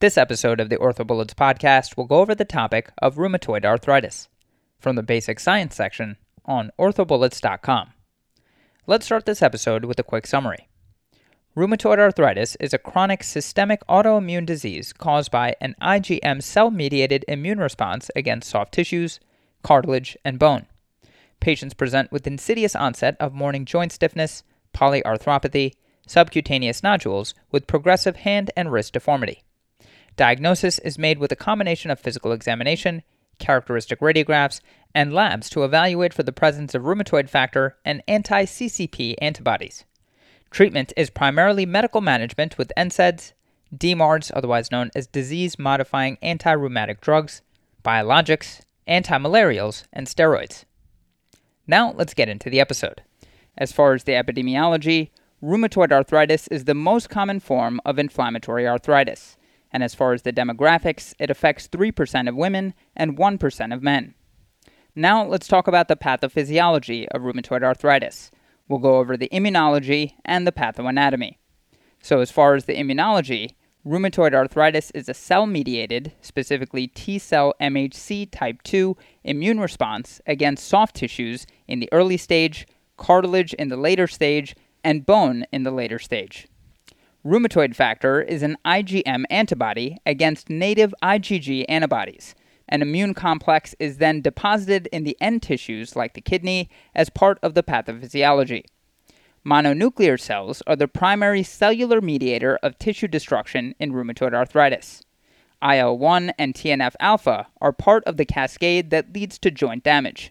This episode of the OrthoBullets podcast will go over the topic of rheumatoid arthritis from the basic science section on orthobullets.com. Let's start this episode with a quick summary. Rheumatoid arthritis is a chronic systemic autoimmune disease caused by an IgM cell mediated immune response against soft tissues, cartilage, and bone. Patients present with insidious onset of morning joint stiffness, polyarthropathy, subcutaneous nodules with progressive hand and wrist deformity. Diagnosis is made with a combination of physical examination, characteristic radiographs, and labs to evaluate for the presence of rheumatoid factor and anti CCP antibodies. Treatment is primarily medical management with NSAIDs, DMARDs, otherwise known as disease modifying anti rheumatic drugs, biologics, anti malarials, and steroids. Now let's get into the episode. As far as the epidemiology, rheumatoid arthritis is the most common form of inflammatory arthritis and as far as the demographics, it affects 3% of women and 1% of men. Now, let's talk about the pathophysiology of rheumatoid arthritis. We'll go over the immunology and the pathoanatomy. So, as far as the immunology, rheumatoid arthritis is a cell mediated, specifically T cell MHC type 2 immune response against soft tissues in the early stage, cartilage in the later stage, and bone in the later stage. Rheumatoid factor is an IgM antibody against native IgG antibodies. An immune complex is then deposited in the end tissues, like the kidney, as part of the pathophysiology. Mononuclear cells are the primary cellular mediator of tissue destruction in rheumatoid arthritis. IL 1 and TNF alpha are part of the cascade that leads to joint damage.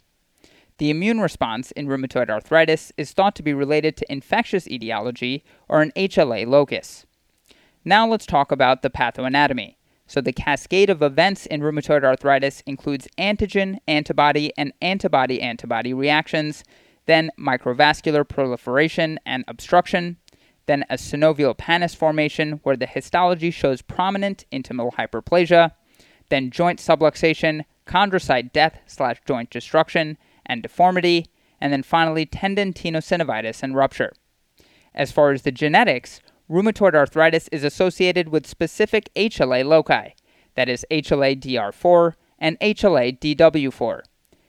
The immune response in rheumatoid arthritis is thought to be related to infectious etiology or an HLA locus. Now let's talk about the pathoanatomy. So, the cascade of events in rheumatoid arthritis includes antigen, antibody, and antibody antibody reactions, then microvascular proliferation and obstruction, then a synovial pannus formation where the histology shows prominent intimal hyperplasia, then joint subluxation, chondrocyte death slash joint destruction, and deformity, and then finally tendon tenosynovitis and rupture. As far as the genetics, rheumatoid arthritis is associated with specific HLA loci, that is HLA DR4 and HLA DW4.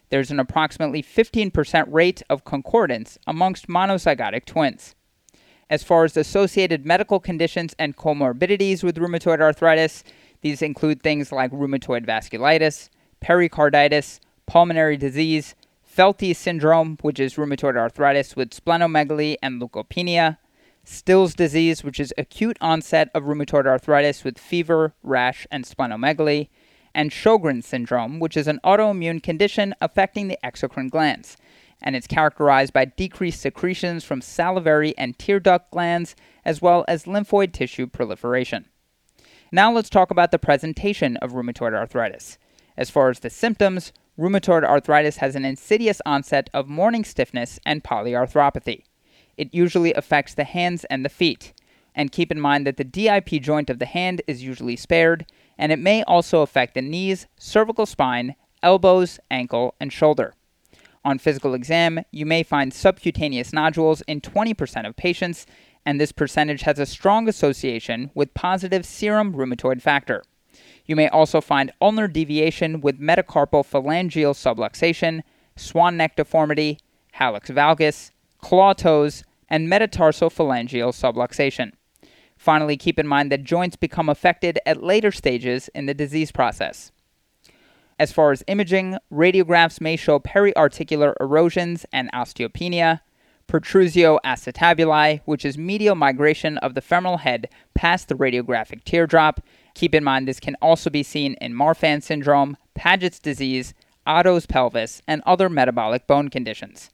There's an approximately 15% rate of concordance amongst monozygotic twins. As far as associated medical conditions and comorbidities with rheumatoid arthritis, these include things like rheumatoid vasculitis, pericarditis, pulmonary disease, Felty syndrome, which is rheumatoid arthritis with splenomegaly and leukopenia, Still's disease, which is acute onset of rheumatoid arthritis with fever, rash, and splenomegaly, and Sjogren's syndrome, which is an autoimmune condition affecting the exocrine glands, and it's characterized by decreased secretions from salivary and tear duct glands, as well as lymphoid tissue proliferation. Now let's talk about the presentation of rheumatoid arthritis. As far as the symptoms, rheumatoid arthritis has an insidious onset of morning stiffness and polyarthropathy. It usually affects the hands and the feet. And keep in mind that the DIP joint of the hand is usually spared, and it may also affect the knees, cervical spine, elbows, ankle, and shoulder. On physical exam, you may find subcutaneous nodules in 20% of patients, and this percentage has a strong association with positive serum rheumatoid factor. You may also find ulnar deviation with metacarpal phalangeal subluxation, swan neck deformity, hallux valgus, claw toes, and metatarsal phalangeal subluxation. Finally, keep in mind that joints become affected at later stages in the disease process. As far as imaging, radiographs may show periarticular erosions and osteopenia, protrusio acetabuli, which is medial migration of the femoral head past the radiographic teardrop. Keep in mind this can also be seen in Marfan syndrome, Paget's disease, Otto's pelvis, and other metabolic bone conditions.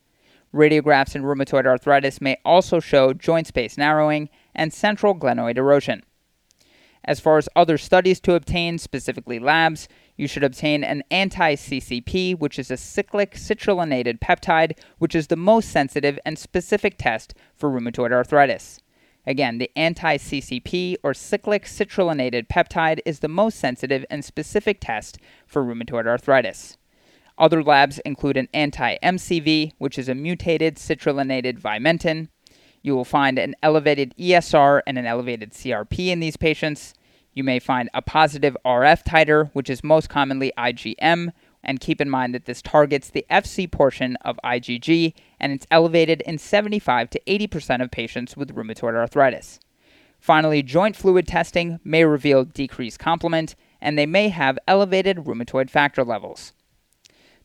Radiographs in rheumatoid arthritis may also show joint space narrowing and central glenoid erosion. As far as other studies to obtain, specifically labs, you should obtain an anti CCP, which is a cyclic citrullinated peptide, which is the most sensitive and specific test for rheumatoid arthritis. Again, the anti CCP or cyclic citrullinated peptide is the most sensitive and specific test for rheumatoid arthritis. Other labs include an anti MCV, which is a mutated citrullinated vimentin, you will find an elevated ESR and an elevated CRP in these patients. You may find a positive RF titer, which is most commonly IgM, and keep in mind that this targets the FC portion of IgG and it's elevated in 75 to 80% of patients with rheumatoid arthritis. Finally, joint fluid testing may reveal decreased complement and they may have elevated rheumatoid factor levels.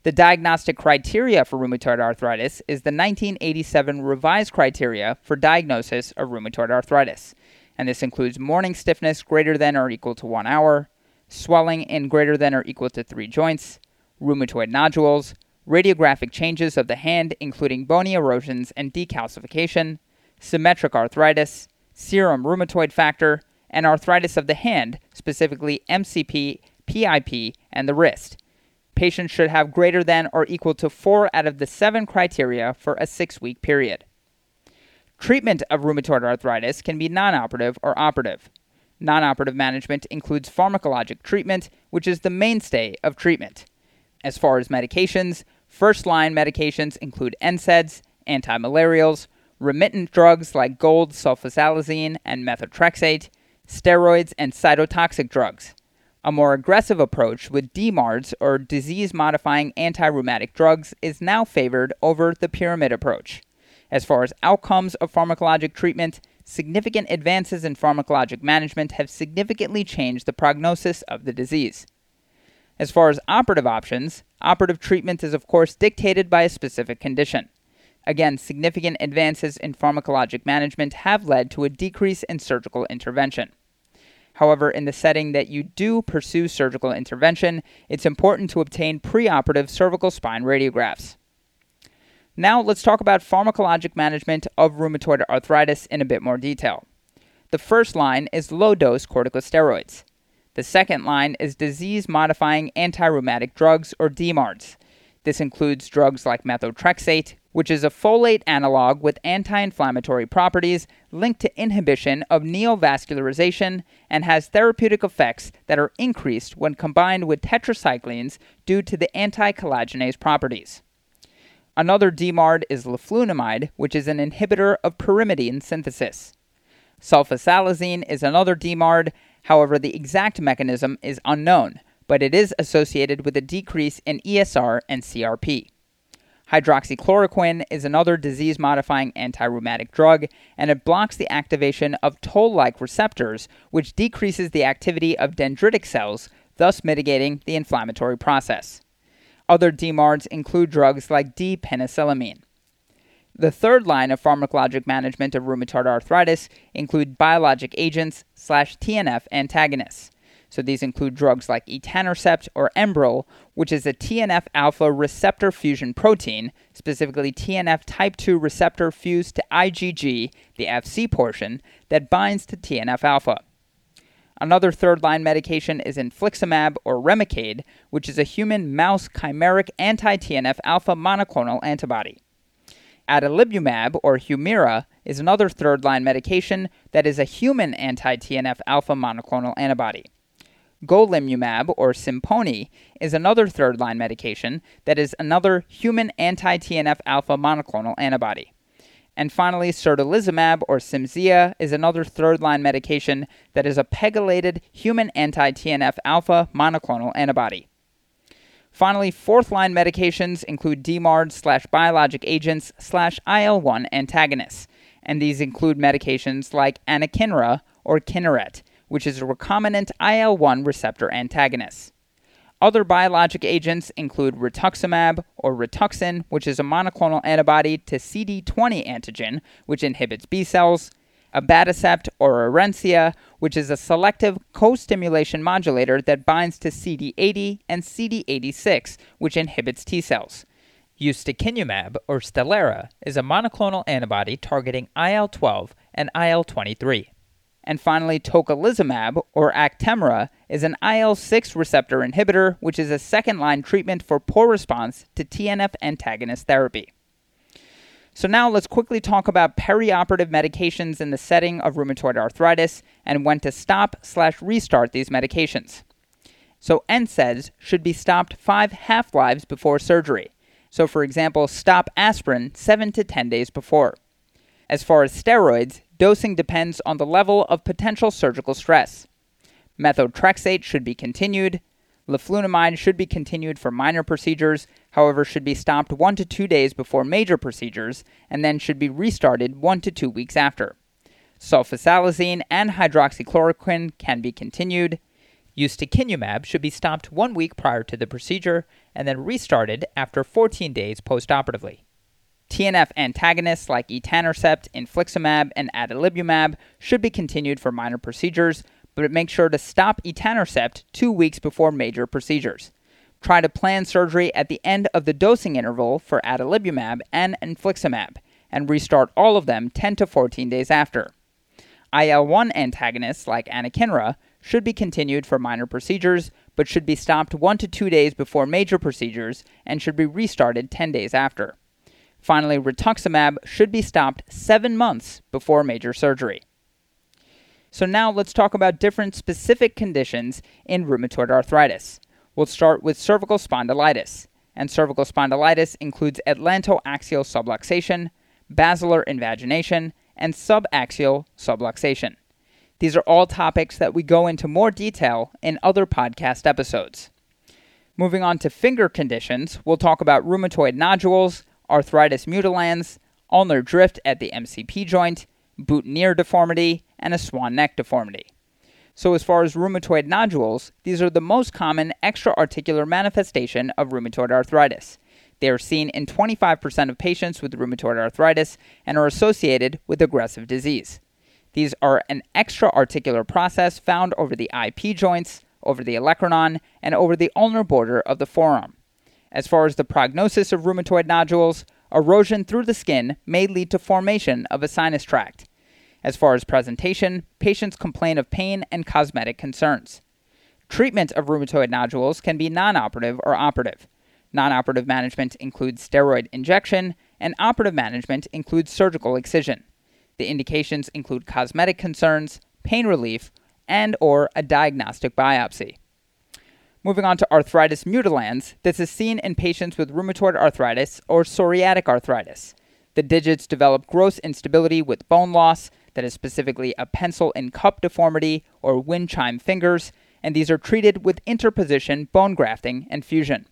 The diagnostic criteria for rheumatoid arthritis is the 1987 revised criteria for diagnosis of rheumatoid arthritis, and this includes morning stiffness greater than or equal to 1 hour, swelling in greater than or equal to 3 joints, rheumatoid nodules, radiographic changes of the hand, including bony erosions and decalcification, symmetric arthritis, serum rheumatoid factor, and arthritis of the hand, specifically MCP, PIP, and the wrist. Patients should have greater than or equal to four out of the seven criteria for a six week period. Treatment of rheumatoid arthritis can be non operative or operative. Non operative management includes pharmacologic treatment, which is the mainstay of treatment. As far as medications, first line medications include NSAIDs, antimalarials, remittent drugs like gold sulfasalazine and methotrexate, steroids, and cytotoxic drugs. A more aggressive approach with DMARDs or disease modifying anti rheumatic drugs is now favored over the pyramid approach. As far as outcomes of pharmacologic treatment, significant advances in pharmacologic management have significantly changed the prognosis of the disease. As far as operative options, operative treatment is of course dictated by a specific condition. Again, significant advances in pharmacologic management have led to a decrease in surgical intervention. However, in the setting that you do pursue surgical intervention, it's important to obtain preoperative cervical spine radiographs. Now, let's talk about pharmacologic management of rheumatoid arthritis in a bit more detail. The first line is low dose corticosteroids. The second line is disease modifying anti rheumatic drugs, or DMARDs. This includes drugs like methotrexate, which is a folate analog with anti inflammatory properties linked to inhibition of neovascularization and has therapeutic effects that are increased when combined with tetracyclines due to the anti collagenase properties. Another DMARD is leflunomide, which is an inhibitor of pyrimidine synthesis. Sulfasalazine is another DMARD However, the exact mechanism is unknown, but it is associated with a decrease in ESR and CRP. Hydroxychloroquine is another disease modifying anti rheumatic drug, and it blocks the activation of toll like receptors, which decreases the activity of dendritic cells, thus mitigating the inflammatory process. Other DMARDs include drugs like D-penicillamine. The third line of pharmacologic management of rheumatoid arthritis include biologic agents slash TNF antagonists. So these include drugs like etanercept or Enbrel, which is a TNF alpha receptor fusion protein, specifically TNF type 2 receptor fused to IgG, the FC portion, that binds to TNF alpha. Another third line medication is infliximab or Remicade, which is a human mouse chimeric anti TNF alpha monoclonal antibody. Adalimumab, or Humira, is another third line medication that is a human anti TNF alpha monoclonal antibody. Golimumab, or Simponi, is another third line medication that is another human anti TNF alpha monoclonal antibody. And finally, certolizumab, or Cimzia, is another third line medication that is a pegylated human anti TNF alpha monoclonal antibody. Finally, fourth line medications include DMARD slash biologic agents slash IL 1 antagonists, and these include medications like anakinra or Kineret, which is a recombinant IL 1 receptor antagonist. Other biologic agents include rituximab or Rituxan, which is a monoclonal antibody to CD20 antigen, which inhibits B cells, abatacept or Orencia, which is a selective co-stimulation modulator that binds to CD80 and CD86, which inhibits T cells. Ustekinumab, or Stelara, is a monoclonal antibody targeting IL-12 and IL-23. And finally, tocilizumab, or Actemra, is an IL-6 receptor inhibitor, which is a second-line treatment for poor response to TNF antagonist therapy. So, now let's quickly talk about perioperative medications in the setting of rheumatoid arthritis and when to stop slash restart these medications. So, NSAIDs should be stopped five half lives before surgery. So, for example, stop aspirin 7 to 10 days before. As far as steroids, dosing depends on the level of potential surgical stress. Methotrexate should be continued. Leflunomide should be continued for minor procedures, however, should be stopped one to two days before major procedures, and then should be restarted one to two weeks after. Sulfasalazine and hydroxychloroquine can be continued. Ustekinumab should be stopped one week prior to the procedure and then restarted after 14 days postoperatively. TNF antagonists like etanercept, infliximab, and adalimumab should be continued for minor procedures, but make sure to stop etanercept two weeks before major procedures. Try to plan surgery at the end of the dosing interval for adalimumab and infliximab, and restart all of them 10 to 14 days after. IL 1 antagonists like anakinra should be continued for minor procedures, but should be stopped one to two days before major procedures and should be restarted 10 days after. Finally, rituximab should be stopped seven months before major surgery. So, now let's talk about different specific conditions in rheumatoid arthritis. We'll start with cervical spondylitis, and cervical spondylitis includes atlantoaxial subluxation, basilar invagination, and subaxial subluxation. These are all topics that we go into more detail in other podcast episodes. Moving on to finger conditions, we'll talk about rheumatoid nodules, arthritis mutilans, ulnar drift at the MCP joint, boutonniere deformity, and a swan neck deformity. So, as far as rheumatoid nodules, these are the most common extra-articular manifestation of rheumatoid arthritis. They are seen in 25% of patients with rheumatoid arthritis and are associated with aggressive disease. These are an extra-articular process found over the IP joints, over the olecranon, and over the ulnar border of the forearm. As far as the prognosis of rheumatoid nodules, erosion through the skin may lead to formation of a sinus tract. As far as presentation, patients complain of pain and cosmetic concerns. Treatment of rheumatoid nodules can be non operative or operative. Non operative management includes steroid injection, and operative management includes surgical excision. The indications include cosmetic concerns, pain relief, and or a diagnostic biopsy. Moving on to arthritis mutilans, this is seen in patients with rheumatoid arthritis or psoriatic arthritis. The digits develop gross instability with bone loss, that is specifically a pencil and cup deformity or wind chime fingers, and these are treated with interposition bone grafting and fusion.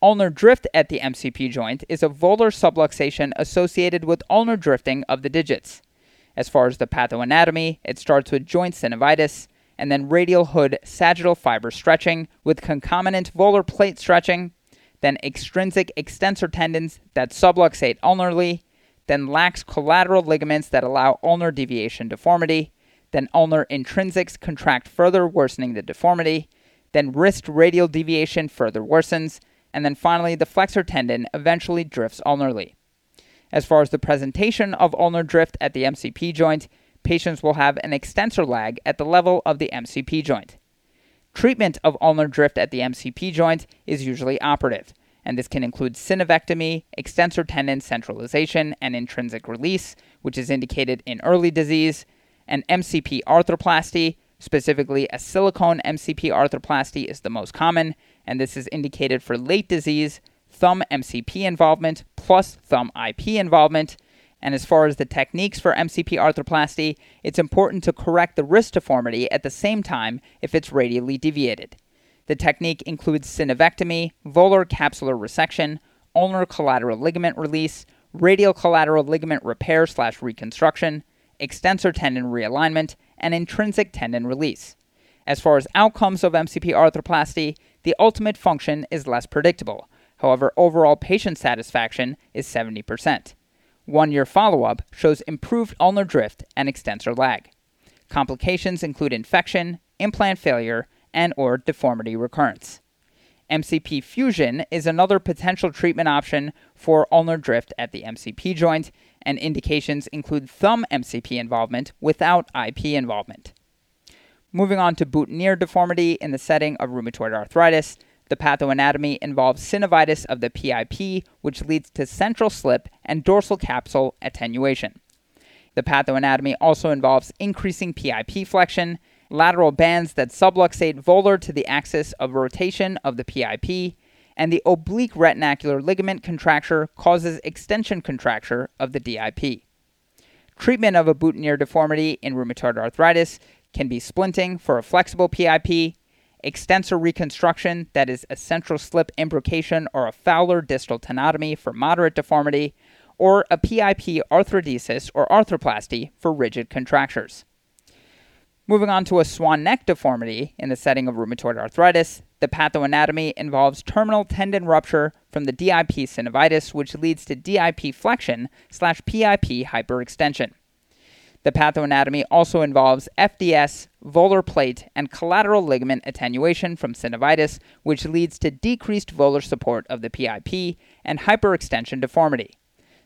Ulnar drift at the MCP joint is a volar subluxation associated with ulnar drifting of the digits. As far as the pathoanatomy, it starts with joint synovitis, and then radial hood sagittal fiber stretching with concomitant volar plate stretching, then extrinsic extensor tendons that subluxate ulnarly, then lax collateral ligaments that allow ulnar deviation deformity, then ulnar intrinsics contract further, worsening the deformity, then wrist radial deviation further worsens, and then finally the flexor tendon eventually drifts ulnarly. As far as the presentation of ulnar drift at the MCP joint, patients will have an extensor lag at the level of the MCP joint. Treatment of ulnar drift at the MCP joint is usually operative, and this can include synovectomy, extensor tendon centralization, and intrinsic release, which is indicated in early disease, and MCP arthroplasty, specifically a silicone MCP arthroplasty, is the most common, and this is indicated for late disease, thumb MCP involvement plus thumb IP involvement. And as far as the techniques for MCP arthroplasty, it's important to correct the wrist deformity at the same time if it's radially deviated. The technique includes synovectomy, volar capsular resection, ulnar collateral ligament release, radial collateral ligament repair slash reconstruction, extensor tendon realignment, and intrinsic tendon release. As far as outcomes of MCP arthroplasty, the ultimate function is less predictable. However, overall patient satisfaction is 70%. One year follow up shows improved ulnar drift and extensor lag. Complications include infection, implant failure, and or deformity recurrence. MCP fusion is another potential treatment option for ulnar drift at the MCP joint, and indications include thumb MCP involvement without IP involvement. Moving on to boutonniere deformity in the setting of rheumatoid arthritis, the pathoanatomy involves synovitis of the PIP, which leads to central slip and dorsal capsule attenuation. The pathoanatomy also involves increasing PIP flexion, lateral bands that subluxate volar to the axis of rotation of the PIP, and the oblique retinacular ligament contracture causes extension contracture of the DIP. Treatment of a boutonniere deformity in rheumatoid arthritis can be splinting for a flexible PIP, extensor reconstruction, that is a central slip imbrication or a Fowler distal tenotomy for moderate deformity, or a PIP arthrodesis or arthroplasty for rigid contractures. Moving on to a swan neck deformity in the setting of rheumatoid arthritis, the pathoanatomy involves terminal tendon rupture from the DIP synovitis, which leads to DIP flexion slash PIP hyperextension. The pathoanatomy also involves FDS, volar plate, and collateral ligament attenuation from synovitis, which leads to decreased volar support of the PIP and hyperextension deformity.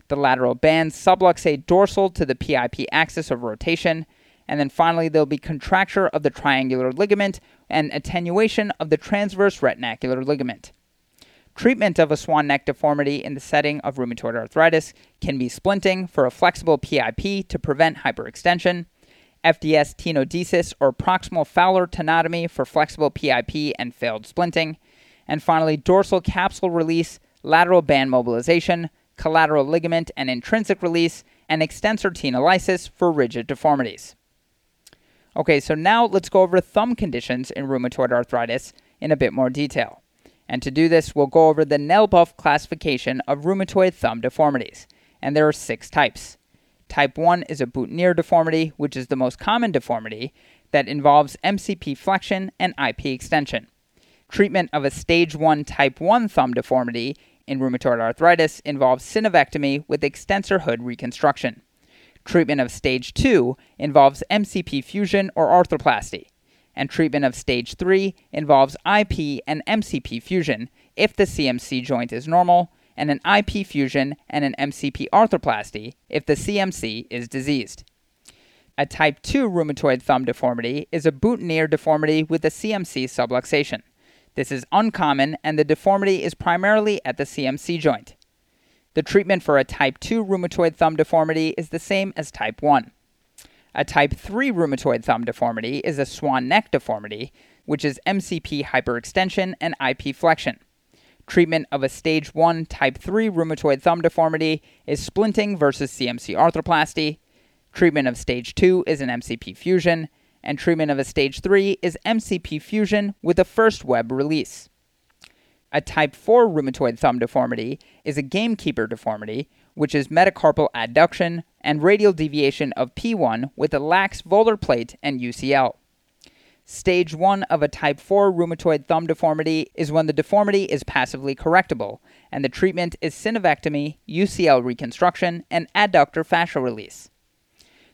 The lateral bands subluxate dorsal to the PIP axis of rotation, and then finally there'll be contracture of the triangular ligament and attenuation of the transverse retinacular ligament. Treatment of a swan neck deformity in the setting of rheumatoid arthritis can be splinting for a flexible PIP to prevent hyperextension, FDS tenodesis or proximal Fowler tenotomy for flexible PIP and failed splinting, and finally dorsal capsule release, lateral band mobilization, collateral ligament and intrinsic release, and extensor tenolysis for rigid deformities. Okay, so now let's go over thumb conditions in rheumatoid arthritis in a bit more detail. And to do this, we'll go over the Nalebuff classification of rheumatoid thumb deformities. And there are six types. Type 1 is a boutonniere deformity, which is the most common deformity that involves MCP flexion and IP extension. Treatment of a stage 1 type 1 thumb deformity in rheumatoid arthritis involves synovectomy with extensor hood reconstruction. Treatment of stage 2 involves MCP fusion or arthroplasty, and treatment of stage 3 involves IP and MCP fusion if the CMC joint is normal, and an IP fusion and an MCP arthroplasty if the CMC is diseased. A type 2 rheumatoid thumb deformity is a boutonniere deformity with a CMC subluxation. This is uncommon, and the deformity is primarily at the CMC joint. The treatment for a type 2 rheumatoid thumb deformity is the same as type 1. A type 3 rheumatoid thumb deformity is a swan neck deformity, which is MCP hyperextension and IP flexion. Treatment of a stage 1 type 3 rheumatoid thumb deformity is splinting versus CMC arthroplasty. Treatment of stage 2 is an MCP fusion, and treatment of a stage 3 is MCP fusion with a first web release. A type 4 rheumatoid thumb deformity is a gamekeeper deformity, which is metacarpal adduction and radial deviation of P1 with a lax volar plate and UCL. Stage 1 of a type 4 rheumatoid thumb deformity is when the deformity is passively correctable, and the treatment is synovectomy, UCL reconstruction, and adductor fascial release.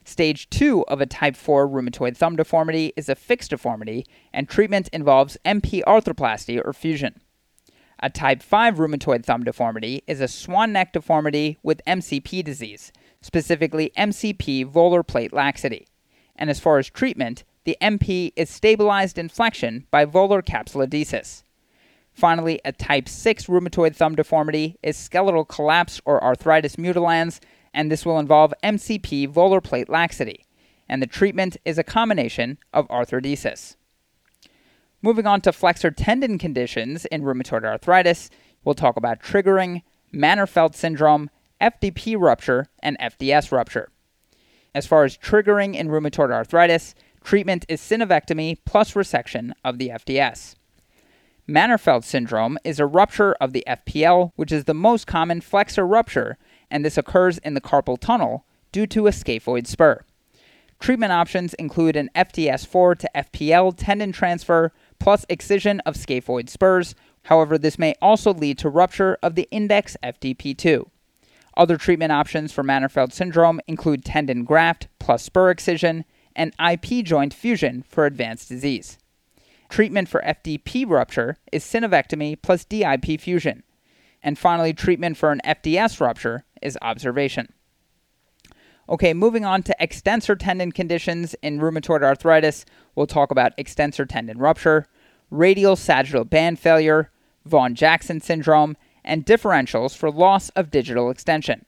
Stage 2 of a type 4 rheumatoid thumb deformity is a fixed deformity, and treatment involves MP arthroplasty or fusion. A type 5 rheumatoid thumb deformity is a swan neck deformity with MCP disease, specifically MCP volar plate laxity. And as far as treatment, the MP is stabilized in flexion by volar capsulodesis. Finally, a type 6 rheumatoid thumb deformity is skeletal collapse or arthritis mutilans, and this will involve MCP volar plate laxity. And the treatment is a combination of arthrodesis. Moving on to flexor tendon conditions in rheumatoid arthritis, we'll talk about triggering, Mannerfelt syndrome, FDP rupture, and FDS rupture. As far as triggering in rheumatoid arthritis, treatment is synovectomy plus resection of the FDS. Mannerfelt syndrome is a rupture of the FPL, which is the most common flexor rupture, and this occurs in the carpal tunnel due to a scaphoid spur. Treatment options include an FDS4 to FPL tendon transfer, plus excision of scaphoid spurs. However, this may also lead to rupture of the index FDP2. Other treatment options for Mannerfelt syndrome include tendon graft plus spur excision and IP joint fusion for advanced disease. Treatment for FDP rupture is synovectomy plus DIP fusion. And finally, treatment for an FDS rupture is observation. Okay, moving on to extensor tendon conditions in rheumatoid arthritis, we'll talk about extensor tendon rupture, radial sagittal band failure, Vaughan Jackson syndrome, and differentials for loss of digital extension.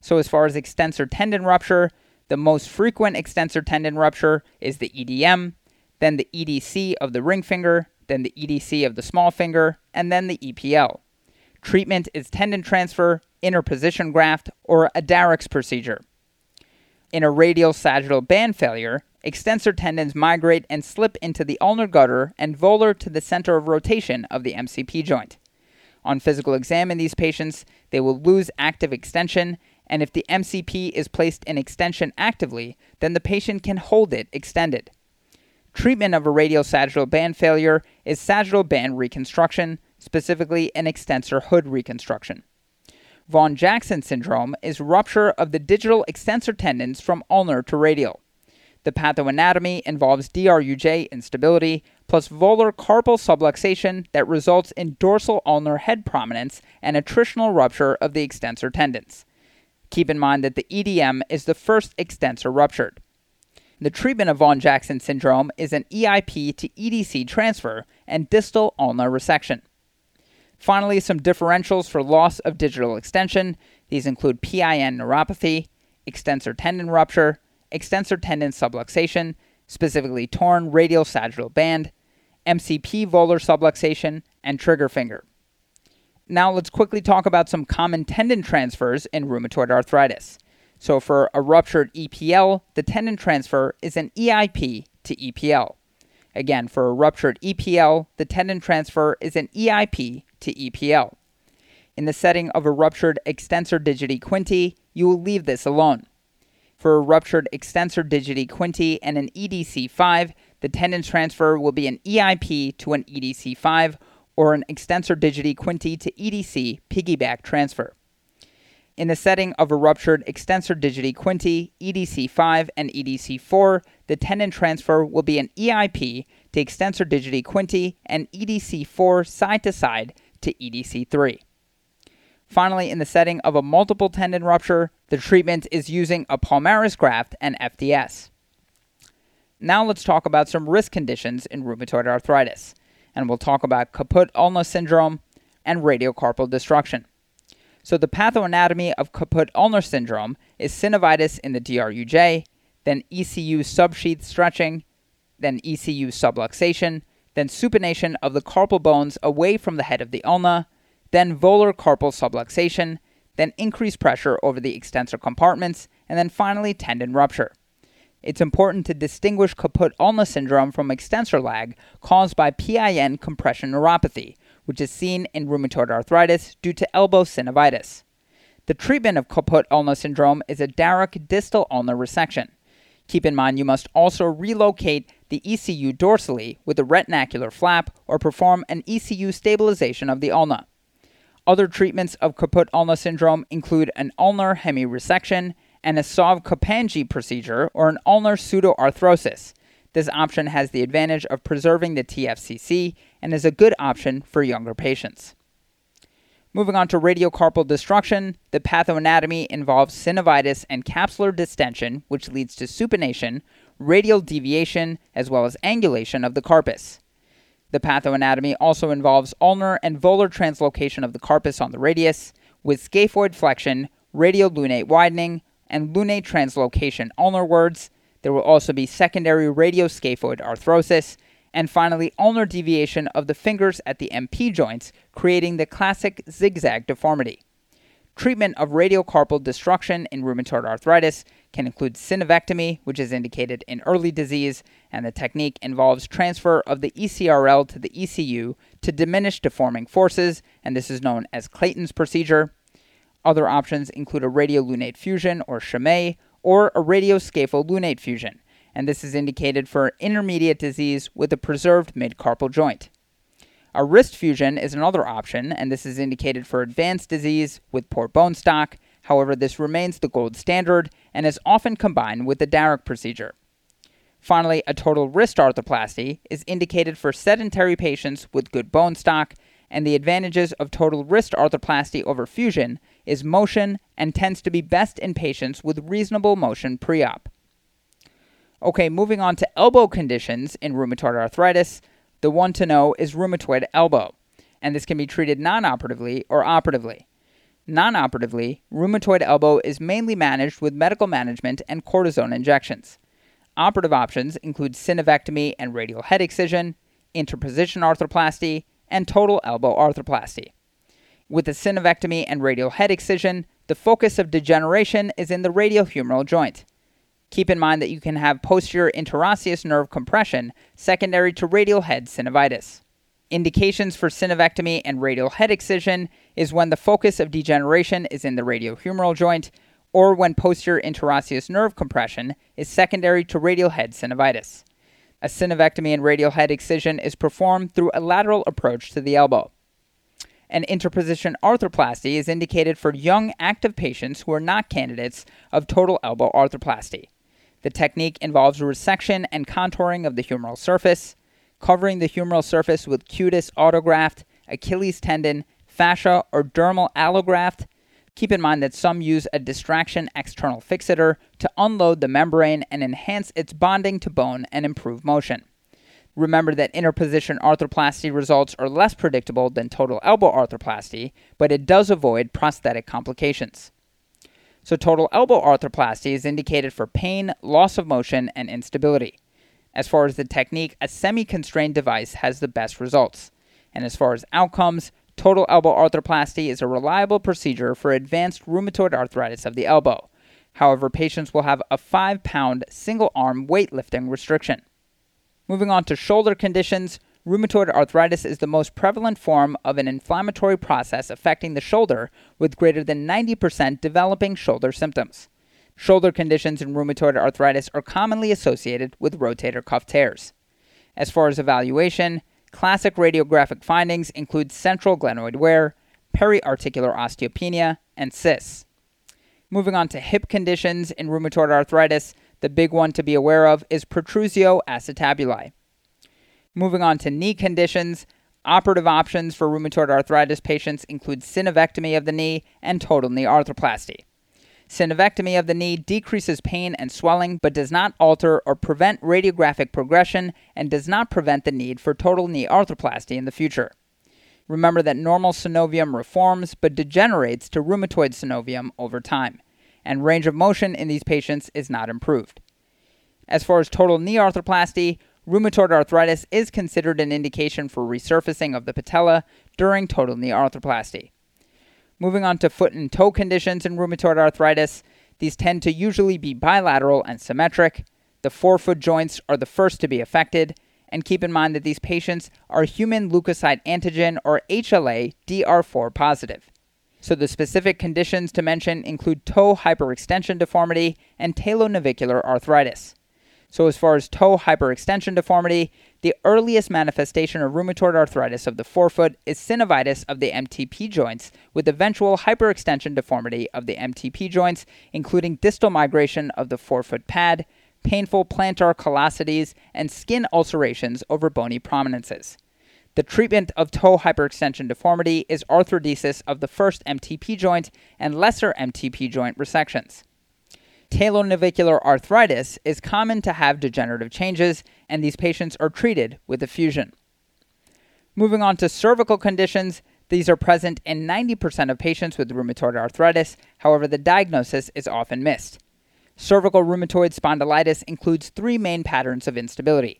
So, as far as extensor tendon rupture, the most frequent extensor tendon rupture is the EDM, then the EDC of the ring finger, then the EDC of the small finger, and then the EPL. Treatment is tendon transfer, interposition graft, or a Darrach procedure. In a radial sagittal band failure, extensor tendons migrate and slip into the ulnar gutter and volar to the center of rotation of the MCP joint. On physical exam in these patients, they will lose active extension, and if the MCP is placed in extension actively, then the patient can hold it extended. Treatment of a radial sagittal band failure is sagittal band reconstruction, specifically an extensor hood reconstruction. Vaughan Jackson syndrome is rupture of the digital extensor tendons from ulnar to radial. The pathoanatomy involves DRUJ instability plus volar carpal subluxation that results in dorsal ulnar head prominence and attritional rupture of the extensor tendons. Keep in mind that the EDM is the first extensor ruptured. The treatment of Vaughan Jackson syndrome is an EIP to EDC transfer and distal ulnar resection. Finally, some differentials for loss of digital extension. These include PIN neuropathy, extensor tendon rupture, extensor tendon subluxation, specifically torn radial sagittal band, MCP volar subluxation, and trigger finger. Now let's quickly talk about some common tendon transfers in rheumatoid arthritis. So for a ruptured EPL, the tendon transfer is an EIP to EPL. Again, for a ruptured EPL, the tendon transfer is an EIP to EPL. In the setting of a ruptured extensor digiti quinti, you will leave this alone. For a ruptured extensor digiti quinti and an EDC5, the tendon transfer will be an EIP to an EDC5 or an extensor digiti quinti to EDC piggyback transfer. In the setting of a ruptured extensor digiti quinti, EDC5, and EDC4, the tendon transfer will be an EIP to extensor digiti quinti and EDC4 side to side to EDC3. Finally, in the setting of a multiple tendon rupture, the treatment is using a palmaris graft and FDS. Now let's talk about some risk conditions in rheumatoid arthritis, and we'll talk about Caput-Ulnae syndrome and radiocarpal destruction. So the pathoanatomy of Caput-Ulnar syndrome is synovitis in the DRUJ, then ECU subsheath stretching, then ECU subluxation, then supination of the carpal bones away from the head of the ulna, then volar carpal subluxation, then increased pressure over the extensor compartments, and then finally tendon rupture. It's important to distinguish Caput-Ulnae syndrome from extensor lag caused by PIN compression neuropathy, which is seen in rheumatoid arthritis due to elbow synovitis. The treatment of Caput-Ulnae syndrome is a Darrach distal ulnar resection. Keep in mind you must also relocate the ECU dorsally with a retinacular flap or perform an ECU stabilization of the ulna. Other treatments of Caput-Ulnae syndrome include an ulnar hemiresection and a Sauve-Kapandji procedure or an ulnar pseudoarthrosis. This option has the advantage of preserving the TFCC and is a good option for younger patients. Moving on to radiocarpal destruction, the pathoanatomy involves synovitis and capsular distension, which leads to supination, radial deviation, as well as angulation of the carpus. The pathoanatomy also involves ulnar and volar translocation of the carpus on the radius, with scaphoid flexion, radial lunate widening, and lunate translocation ulnarwards. There will also be secondary radioscaphoid arthrosis, and finally ulnar deviation of the fingers at the MP joints, creating the classic zigzag deformity. Treatment of radiocarpal destruction in rheumatoid arthritis can include synovectomy, which is indicated in early disease, and the technique involves transfer of the ECRL to the ECU to diminish deforming forces, and this is known as Clayton's procedure. Other options include a radiolunate fusion or Chamay or a radioscapholunate fusion, and this is indicated for intermediate disease with a preserved midcarpal joint. A wrist fusion is another option, and this is indicated for advanced disease with poor bone stock. However, this remains the gold standard and is often combined with the Darrach procedure. Finally, a total wrist arthroplasty is indicated for sedentary patients with good bone stock, and the advantages of total wrist arthroplasty over fusion is motion and tends to be best in patients with reasonable motion pre op. Okay, moving on to elbow conditions in rheumatoid arthritis. The one to know is rheumatoid elbow, and this can be treated non operatively or operatively. Non operatively, rheumatoid elbow is mainly managed with medical management and cortisone injections. Operative options include synovectomy and radial head excision, interposition arthroplasty, and total elbow arthroplasty. With the synovectomy and radial head excision, the focus of degeneration is in the radiohumeral joint. Keep in mind that you can have posterior interosseous nerve compression secondary to radial head synovitis. Indications for synovectomy and radial head excision is when the focus of degeneration is in the radiohumeral joint or when posterior interosseous nerve compression is secondary to radial head synovitis. A synovectomy and radial head excision is performed through a lateral approach to the elbow. An interposition arthroplasty is indicated for young active patients who are not candidates of total elbow arthroplasty. The technique involves resection and contouring of the humeral surface, covering the humeral surface with cutis autograft, Achilles tendon, fascia, or dermal allograft. Keep in mind that some use a distraction external fixator to unload the membrane and enhance its bonding to bone and improve motion. Remember that interposition arthroplasty results are less predictable than total elbow arthroplasty, but it does avoid prosthetic complications. So, total elbow arthroplasty is indicated for pain, loss of motion, and instability. As far as the technique, a semi constrained device has the best results. And as far as outcomes, total elbow arthroplasty is a reliable procedure for advanced rheumatoid arthritis of the elbow. However, patients will have a 5 pound single arm weightlifting restriction. Moving on to shoulder conditions, Rheumatoid arthritis is the most prevalent form of an inflammatory process affecting the shoulder, with greater than 90% developing shoulder symptoms. Shoulder conditions in rheumatoid arthritis are commonly associated with rotator cuff tears. As far as evaluation, classic radiographic findings include central glenoid wear, periarticular osteopenia, and cysts. Moving on to hip conditions in rheumatoid arthritis, the big one to be aware of is protrusio acetabuli. Moving on to knee conditions, operative options for rheumatoid arthritis patients include synovectomy of the knee and total knee arthroplasty. Synovectomy of the knee decreases pain and swelling but does not alter or prevent radiographic progression and does not prevent the need for total knee arthroplasty in the future. Remember that normal synovium reforms but degenerates to rheumatoid synovium over time, and range of motion in these patients is not improved. As far as total knee arthroplasty, Rheumatoid arthritis is considered an indication for resurfacing of the patella during total knee arthroplasty. Moving on to foot and toe conditions in rheumatoid arthritis, these tend to usually be bilateral and symmetric. The forefoot joints are the first to be affected, and keep in mind that these patients are human leukocyte antigen or HLA DR4 positive. So the specific conditions to mention include toe hyperextension deformity and talonavicular arthritis. So, as far as toe hyperextension deformity, the earliest manifestation of rheumatoid arthritis of the forefoot is synovitis of the MTP joints, with eventual hyperextension deformity of the MTP joints, including distal migration of the forefoot pad, painful plantar callosities, and skin ulcerations over bony prominences. The treatment of toe hyperextension deformity is arthrodesis of the first MTP joint and lesser MTP joint resections. Talonavicular arthritis is common to have degenerative changes, and these patients are treated with a fusion. Moving on to cervical conditions, these are present in 90% of patients with rheumatoid arthritis, however, the diagnosis is often missed. Cervical rheumatoid spondylitis includes three main patterns of instability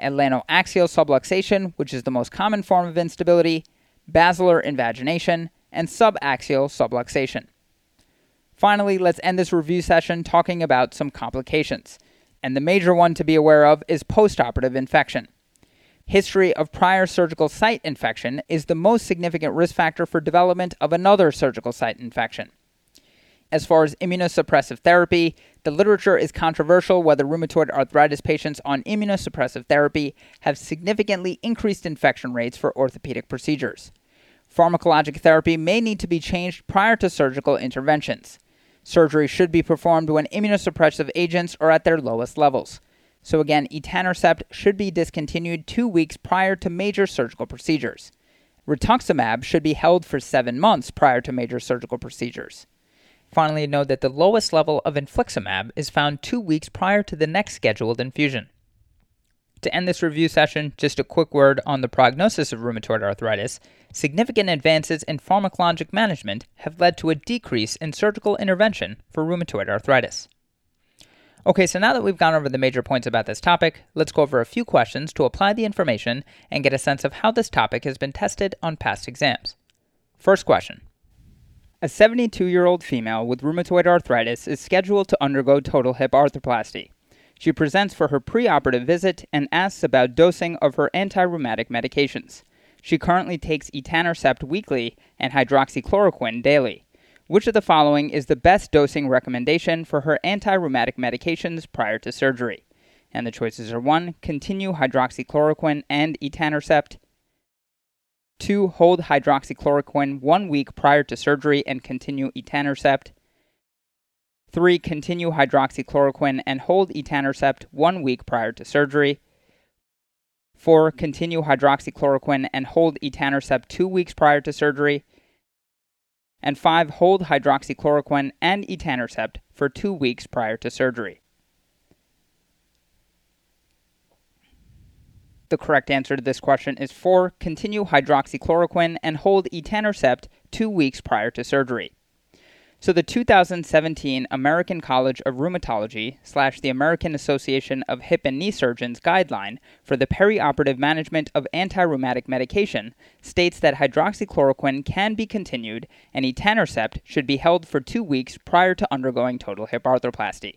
atlantoaxial subluxation, which is the most common form of instability, basilar invagination, and subaxial subluxation. Finally, let's end this review session talking about some complications. And the major one to be aware of is postoperative infection. History of prior surgical site infection is the most significant risk factor for development of another surgical site infection. As far as immunosuppressive therapy, the literature is controversial whether rheumatoid arthritis patients on immunosuppressive therapy have significantly increased infection rates for orthopedic procedures. Pharmacologic therapy may need to be changed prior to surgical interventions. Surgery should be performed when immunosuppressive agents are at their lowest levels. So, again, etanercept should be discontinued two weeks prior to major surgical procedures. Rituximab should be held for seven months prior to major surgical procedures. Finally, note that the lowest level of infliximab is found two weeks prior to the next scheduled infusion. To end this review session, just a quick word on the prognosis of rheumatoid arthritis. Significant advances in pharmacologic management have led to a decrease in surgical intervention for rheumatoid arthritis. Okay, so now that we've gone over the major points about this topic, let's go over a few questions to apply the information and get a sense of how this topic has been tested on past exams. First question A 72 year old female with rheumatoid arthritis is scheduled to undergo total hip arthroplasty. She presents for her preoperative visit and asks about dosing of her anti rheumatic medications. She currently takes etanercept weekly and hydroxychloroquine daily. Which of the following is the best dosing recommendation for her anti rheumatic medications prior to surgery? And the choices are 1. Continue hydroxychloroquine and etanercept. 2. Hold hydroxychloroquine one week prior to surgery and continue etanercept. 3. Continue hydroxychloroquine and hold etanercept one week prior to surgery. 4. Continue hydroxychloroquine and hold etanercept two weeks prior to surgery. And 5. Hold hydroxychloroquine and etanercept for two weeks prior to surgery. The correct answer to this question is 4. Continue hydroxychloroquine and hold etanercept two weeks prior to surgery. So the 2017 American College of Rheumatology slash the American Association of Hip and Knee Surgeons guideline for the perioperative management of anti-rheumatic medication states that hydroxychloroquine can be continued and etanercept should be held for two weeks prior to undergoing total hip arthroplasty.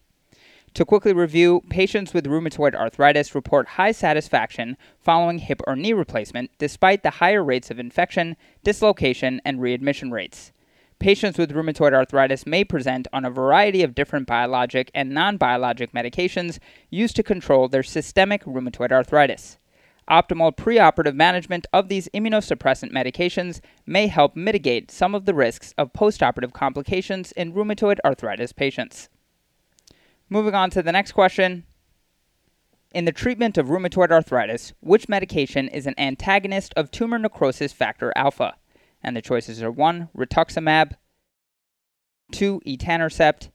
To quickly review, patients with rheumatoid arthritis report high satisfaction following hip or knee replacement despite the higher rates of infection, dislocation, and readmission rates. Patients with rheumatoid arthritis may present on a variety of different biologic and non biologic medications used to control their systemic rheumatoid arthritis. Optimal preoperative management of these immunosuppressant medications may help mitigate some of the risks of postoperative complications in rheumatoid arthritis patients. Moving on to the next question. In the treatment of rheumatoid arthritis, which medication is an antagonist of tumor necrosis factor alpha? And the choices are 1. Rituximab, 2. Etanercept,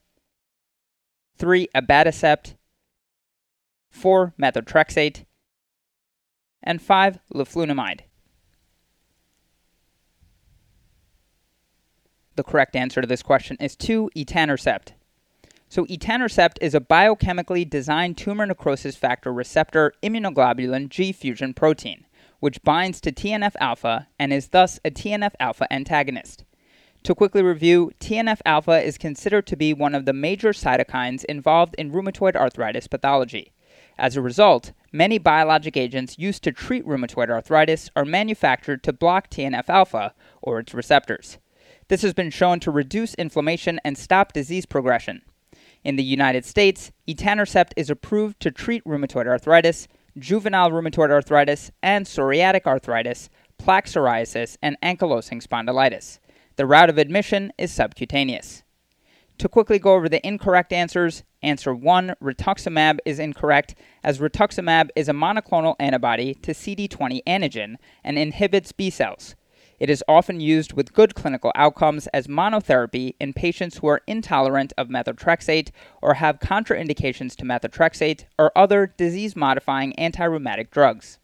3. Abatacept, 4. Methotrexate, and 5. Leflunomide. The correct answer to this question is 2. Etanercept. So, etanercept is a biochemically designed tumor necrosis factor receptor immunoglobulin G fusion protein which binds to TNF alpha and is thus a TNF alpha antagonist. To quickly review, TNF alpha is considered to be one of the major cytokines involved in rheumatoid arthritis pathology. As a result, many biologic agents used to treat rheumatoid arthritis are manufactured to block TNF alpha or its receptors. This has been shown to reduce inflammation and stop disease progression. In the United States, etanercept is approved to treat rheumatoid arthritis, juvenile rheumatoid arthritis, and psoriatic arthritis, plaque psoriasis, and ankylosing spondylitis. The route of admission is subcutaneous. To quickly go over the incorrect answers, answer 1, rituximab is incorrect, as rituximab is a monoclonal antibody to CD20 antigen and inhibits B cells. It is often used with good clinical outcomes as monotherapy in patients who are intolerant of methotrexate or have contraindications to methotrexate or other disease modifying anti rheumatic drugs.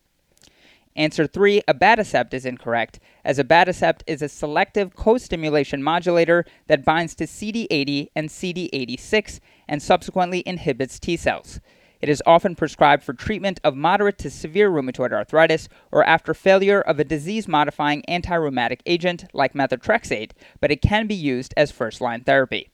Answer 3 Abatacept is incorrect, as abatacept is a selective co stimulation modulator that binds to CD80 and CD86 and subsequently inhibits T cells. It is often prescribed for treatment of moderate to severe rheumatoid arthritis or after failure of a disease modifying anti rheumatic agent like methotrexate, but it can be used as first line therapy.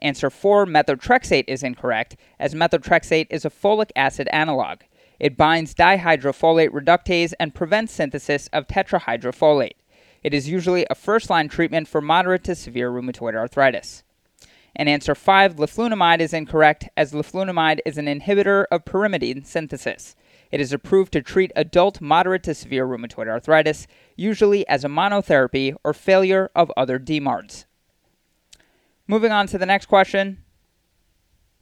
Answer 4 methotrexate is incorrect, as methotrexate is a folic acid analog. It binds dihydrofolate reductase and prevents synthesis of tetrahydrofolate. It is usually a first line treatment for moderate to severe rheumatoid arthritis. And answer 5, leflunomide is incorrect, as leflunomide is an inhibitor of pyrimidine synthesis. It is approved to treat adult moderate to severe rheumatoid arthritis, usually as a monotherapy or failure of other DMARDs. Moving on to the next question.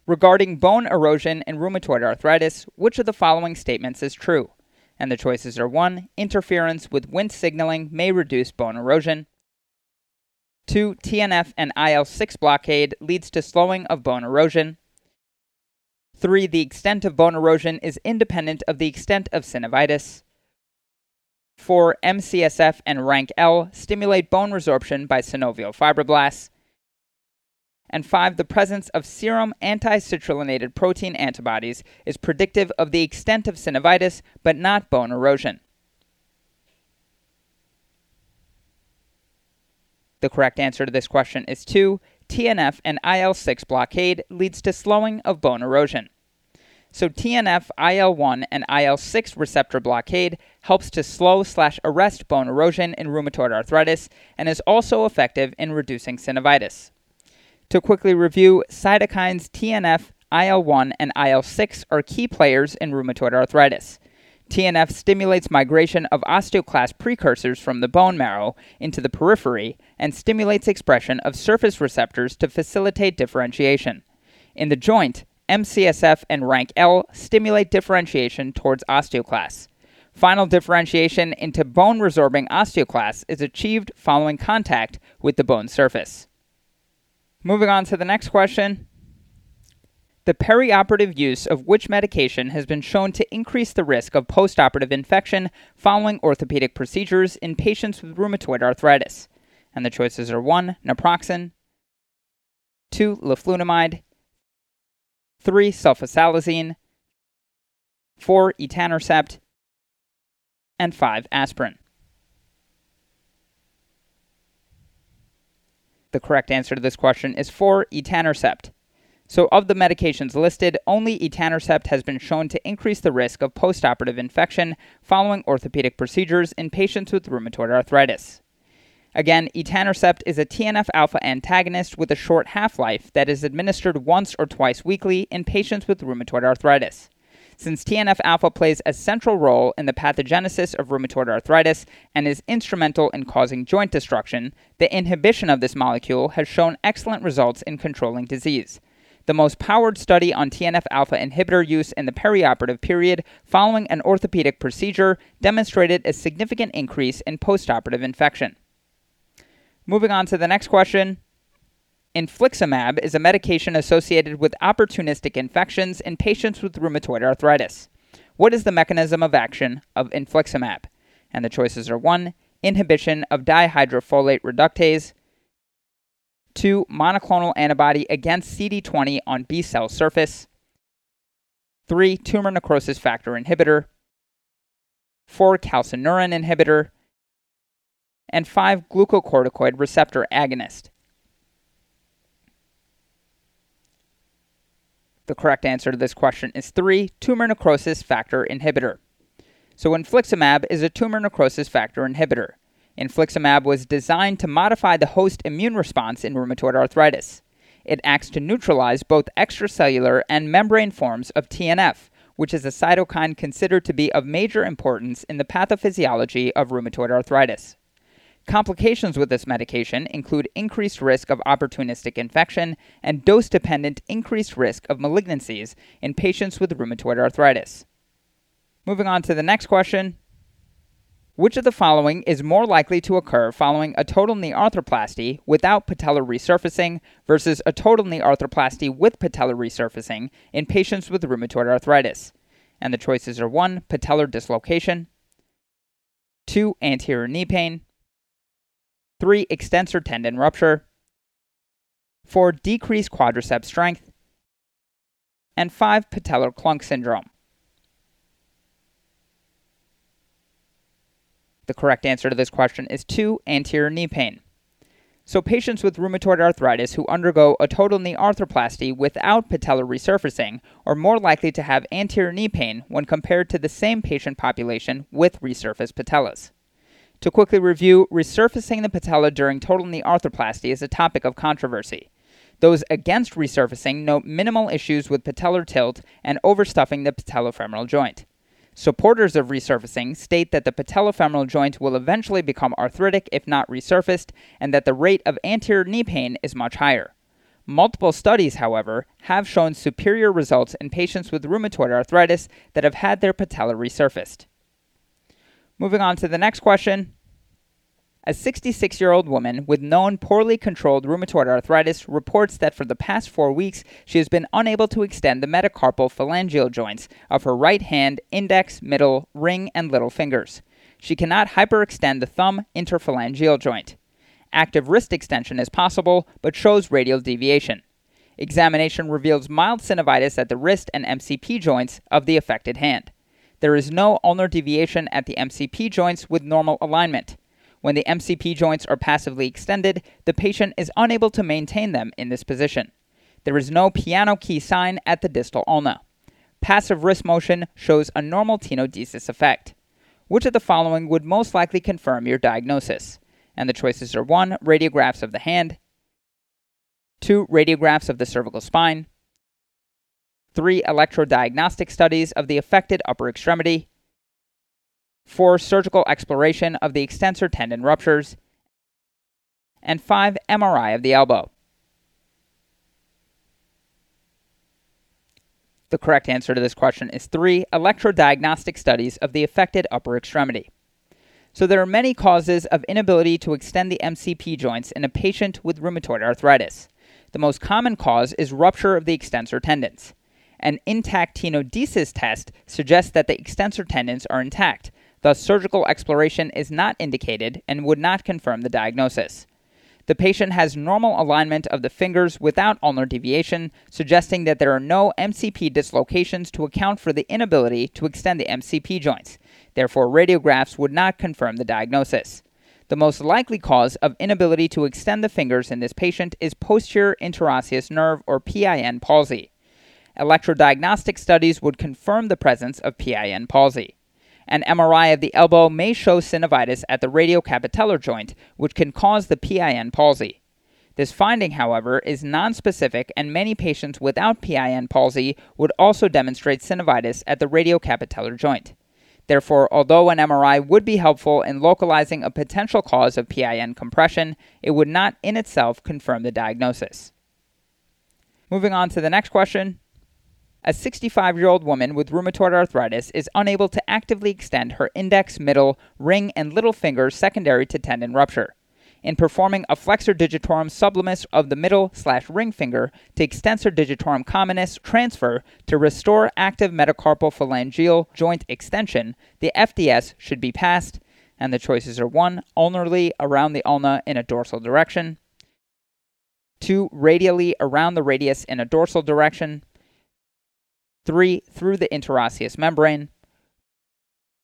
Regarding bone erosion in rheumatoid arthritis, which of the following statements is true? And the choices are 1. Interference with Wnt signaling may reduce bone erosion. 2. TNF and IL 6 blockade leads to slowing of bone erosion. 3. The extent of bone erosion is independent of the extent of synovitis. 4. MCSF and RANKL stimulate bone resorption by synovial fibroblasts. And 5. The presence of serum anti-citrullinated protein antibodies is predictive of the extent of synovitis but not bone erosion. The correct answer to this question is 2. TNF and IL 6 blockade leads to slowing of bone erosion. So TNF, IL-1, and IL-6 receptor blockade helps to slow slash arrest bone erosion in rheumatoid arthritis and is also effective in reducing synovitis. To quickly review, cytokines TNF, IL-1, and IL-6 are key players in rheumatoid arthritis. TNF stimulates migration of osteoclast precursors from the bone marrow into the periphery and stimulates expression of surface receptors to facilitate differentiation. In the joint, MCSF and RANKL stimulate differentiation towards osteoclasts. Final differentiation into bone resorbing osteoclasts is achieved following contact with the bone surface. Moving on to the next question. The perioperative use of which medication has been shown to increase the risk of postoperative infection following orthopedic procedures in patients with rheumatoid arthritis? And the choices are 1. Naproxen, 2. Leflunomide, 3. Sulfasalazine, 4. Etanercept, and 5. Aspirin. The correct answer to this question is 4. Etanercept. So, of the medications listed, only etanercept has been shown to increase the risk of postoperative infection following orthopedic procedures in patients with rheumatoid arthritis. Again, etanercept is a TNF alpha antagonist with a short half life that is administered once or twice weekly in patients with rheumatoid arthritis. Since TNF alpha plays a central role in the pathogenesis of rheumatoid arthritis and is instrumental in causing joint destruction, the inhibition of this molecule has shown excellent results in controlling disease. The most powered study on TNF alpha inhibitor use in the perioperative period following an orthopedic procedure demonstrated a significant increase in postoperative infection. Moving on to the next question. Infliximab is a medication associated with opportunistic infections in patients with rheumatoid arthritis. What is the mechanism of action of infliximab? And the choices are 1. Inhibition of dihydrofolate reductase, 2. Monoclonal antibody against CD20 on B cell surface, 3. Tumor necrosis factor inhibitor, 4. Calcineurin inhibitor, and 5 glucocorticoid receptor agonist. The correct answer to this question is 3 tumor necrosis factor inhibitor. So, infliximab is a tumor necrosis factor inhibitor. Infliximab was designed to modify the host immune response in rheumatoid arthritis. It acts to neutralize both extracellular and membrane forms of TNF, which is a cytokine considered to be of major importance in the pathophysiology of rheumatoid arthritis. Complications with this medication include increased risk of opportunistic infection and dose dependent increased risk of malignancies in patients with rheumatoid arthritis. Moving on to the next question Which of the following is more likely to occur following a total knee arthroplasty without patellar resurfacing versus a total knee arthroplasty with patellar resurfacing in patients with rheumatoid arthritis? And the choices are 1. Patellar dislocation, 2. Anterior knee pain, 3. Extensor tendon rupture. 4. Decreased quadriceps strength. And 5. Patellar clunk syndrome. The correct answer to this question is 2. Anterior knee pain. So, patients with rheumatoid arthritis who undergo a total knee arthroplasty without patellar resurfacing are more likely to have anterior knee pain when compared to the same patient population with resurfaced patellas. To quickly review, resurfacing the patella during total knee arthroplasty is a topic of controversy. Those against resurfacing note minimal issues with patellar tilt and overstuffing the patellofemoral joint. Supporters of resurfacing state that the patellofemoral joint will eventually become arthritic if not resurfaced, and that the rate of anterior knee pain is much higher. Multiple studies, however, have shown superior results in patients with rheumatoid arthritis that have had their patella resurfaced. Moving on to the next question. A 66 year old woman with known poorly controlled rheumatoid arthritis reports that for the past four weeks she has been unable to extend the metacarpal phalangeal joints of her right hand, index, middle, ring, and little fingers. She cannot hyperextend the thumb interphalangeal joint. Active wrist extension is possible, but shows radial deviation. Examination reveals mild synovitis at the wrist and MCP joints of the affected hand. There is no ulnar deviation at the MCP joints with normal alignment. When the MCP joints are passively extended, the patient is unable to maintain them in this position. There is no piano key sign at the distal ulna. Passive wrist motion shows a normal tenodesis effect. Which of the following would most likely confirm your diagnosis? And the choices are 1. Radiographs of the hand, 2. Radiographs of the cervical spine, 3. Electrodiagnostic studies of the affected upper extremity, 4. Surgical exploration of the extensor tendon ruptures, and 5. MRI of the elbow. The correct answer to this question is three electrodiagnostic studies of the affected upper extremity. So, there are many causes of inability to extend the MCP joints in a patient with rheumatoid arthritis. The most common cause is rupture of the extensor tendons. An intact tenodesis test suggests that the extensor tendons are intact, thus, surgical exploration is not indicated and would not confirm the diagnosis. The patient has normal alignment of the fingers without ulnar deviation, suggesting that there are no MCP dislocations to account for the inability to extend the MCP joints. Therefore, radiographs would not confirm the diagnosis. The most likely cause of inability to extend the fingers in this patient is posterior interosseous nerve or PIN palsy. Electrodiagnostic studies would confirm the presence of PIN palsy. An MRI of the elbow may show synovitis at the radiocapitellar joint, which can cause the PIN palsy. This finding, however, is nonspecific, and many patients without PIN palsy would also demonstrate synovitis at the radiocapitellar joint. Therefore, although an MRI would be helpful in localizing a potential cause of PIN compression, it would not in itself confirm the diagnosis. Moving on to the next question a 65 year old woman with rheumatoid arthritis is unable to actively extend her index, middle, ring, and little fingers secondary to tendon rupture. In performing a flexor digitorum sublimis of the middle slash ring finger to extensor digitorum communis transfer to restore active metacarpal phalangeal joint extension, the FDS should be passed, and the choices are 1. Ulnarly around the ulna in a dorsal direction, 2. Radially around the radius in a dorsal direction, 3. Through the interosseous membrane.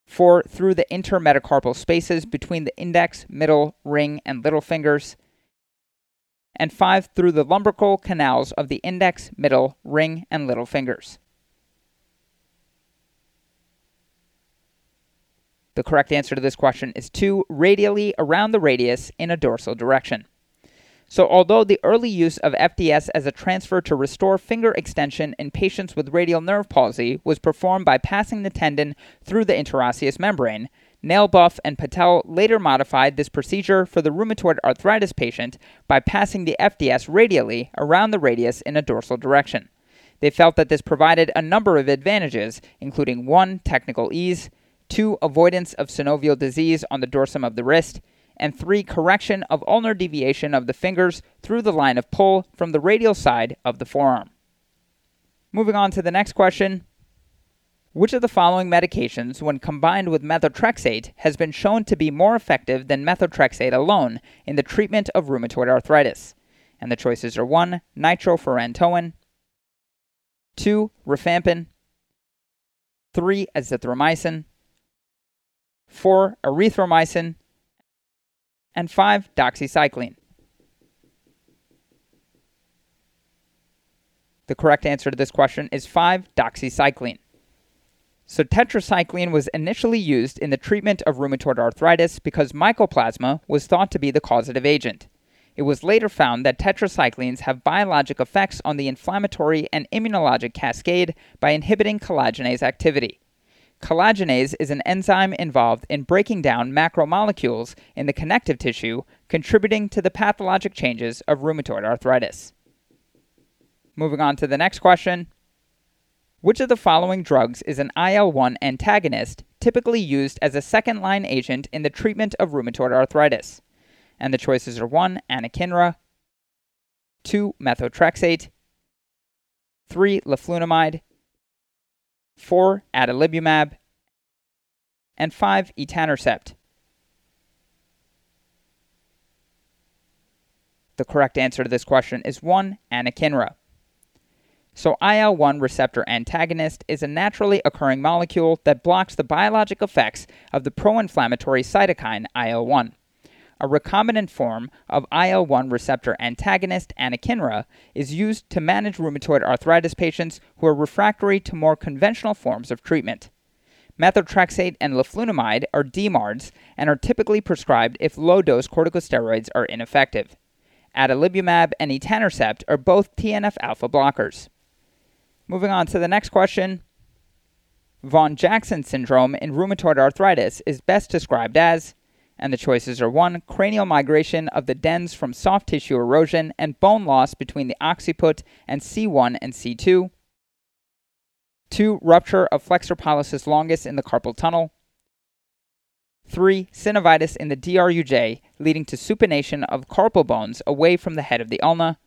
4. Through the intermetacarpal spaces between the index, middle, ring, and little fingers. And 5. Through the lumbrical canals of the index, middle, ring, and little fingers. The correct answer to this question is 2. Radially around the radius in a dorsal direction. So, although the early use of FDS as a transfer to restore finger extension in patients with radial nerve palsy was performed by passing the tendon through the interosseous membrane, Nalebuff and Patel later modified this procedure for the rheumatoid arthritis patient by passing the FDS radially around the radius in a dorsal direction. They felt that this provided a number of advantages, including 1. Technical ease, 2. Avoidance of synovial disease on the dorsum of the wrist, and three, correction of ulnar deviation of the fingers through the line of pull from the radial side of the forearm. Moving on to the next question. Which of the following medications, when combined with methotrexate, has been shown to be more effective than methotrexate alone in the treatment of rheumatoid arthritis? And the choices are 1. Nitrofurantoin, 2. Rifampin, 3. Azithromycin, 4. Erythromycin, and 5 doxycycline. The correct answer to this question is 5 doxycycline. So, tetracycline was initially used in the treatment of rheumatoid arthritis because mycoplasma was thought to be the causative agent. It was later found that tetracyclines have biologic effects on the inflammatory and immunologic cascade by inhibiting collagenase activity. Collagenase is an enzyme involved in breaking down macromolecules in the connective tissue, contributing to the pathologic changes of rheumatoid arthritis. Moving on to the next question. Which of the following drugs is an IL 1 antagonist typically used as a second line agent in the treatment of rheumatoid arthritis? And the choices are 1. Anakinra, 2. Methotrexate, 3. Leflunomide, 4. Adalimumab, and 5. Etanercept. The correct answer to this question is 1. Anakinra. So, IL 1 receptor antagonist is a naturally occurring molecule that blocks the biologic effects of the pro inflammatory cytokine IL 1. A recombinant form of IL 1 receptor antagonist anakinra, is used to manage rheumatoid arthritis patients who are refractory to more conventional forms of treatment. Methotrexate and leflunomide are DMARDs and are typically prescribed if low dose corticosteroids are ineffective. Adalimumab and etanercept are both TNF alpha blockers. Moving on to the next question. Vaughan-Jackson syndrome in rheumatoid arthritis is best described as, and the choices are 1. Cranial migration of the dens from soft tissue erosion and bone loss between the occiput and C1 and C2. 2. Rupture of flexor pollicis longus in the carpal tunnel. 3. Synovitis in the DRUJ, leading to supination of carpal bones away from the head of the ulna.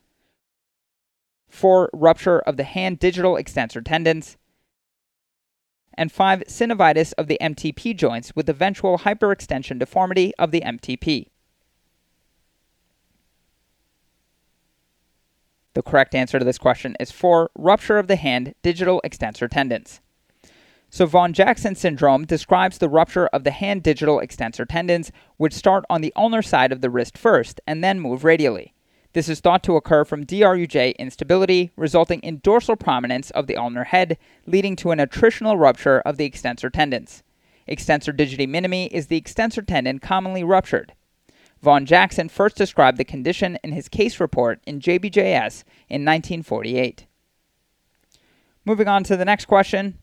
4. Rupture of the hand digital extensor tendons. And 5. Synovitis of the MTP joints with eventual hyperextension deformity of the MTP. The correct answer to this question is 4. Rupture of the hand digital extensor tendons. So, Vaughan-Jackson syndrome describes the rupture of the hand digital extensor tendons, which start on the ulnar side of the wrist first and then move radially. This is thought to occur from DRUJ instability, resulting in dorsal prominence of the ulnar head, leading to an attritional rupture of the extensor tendons. Extensor digiti minimi is the extensor tendon commonly ruptured. Vaughan-Jackson first described the condition in his case report in JBJS in 1948. Moving on to the next question.